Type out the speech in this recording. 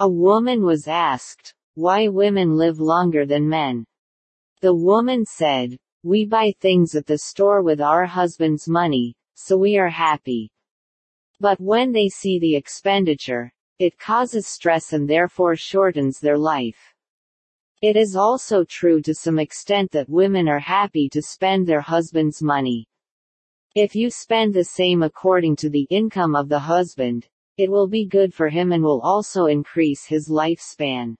A woman was asked, why women live longer than men. The woman said, We buy things at the store with our husband's money, so we are happy. But when they see the expenditure, it causes stress and therefore shortens their life. It is also true to some extent that women are happy to spend their husband's money. If you spend the same according to the income of the husband, it will be good for him and will also increase his lifespan.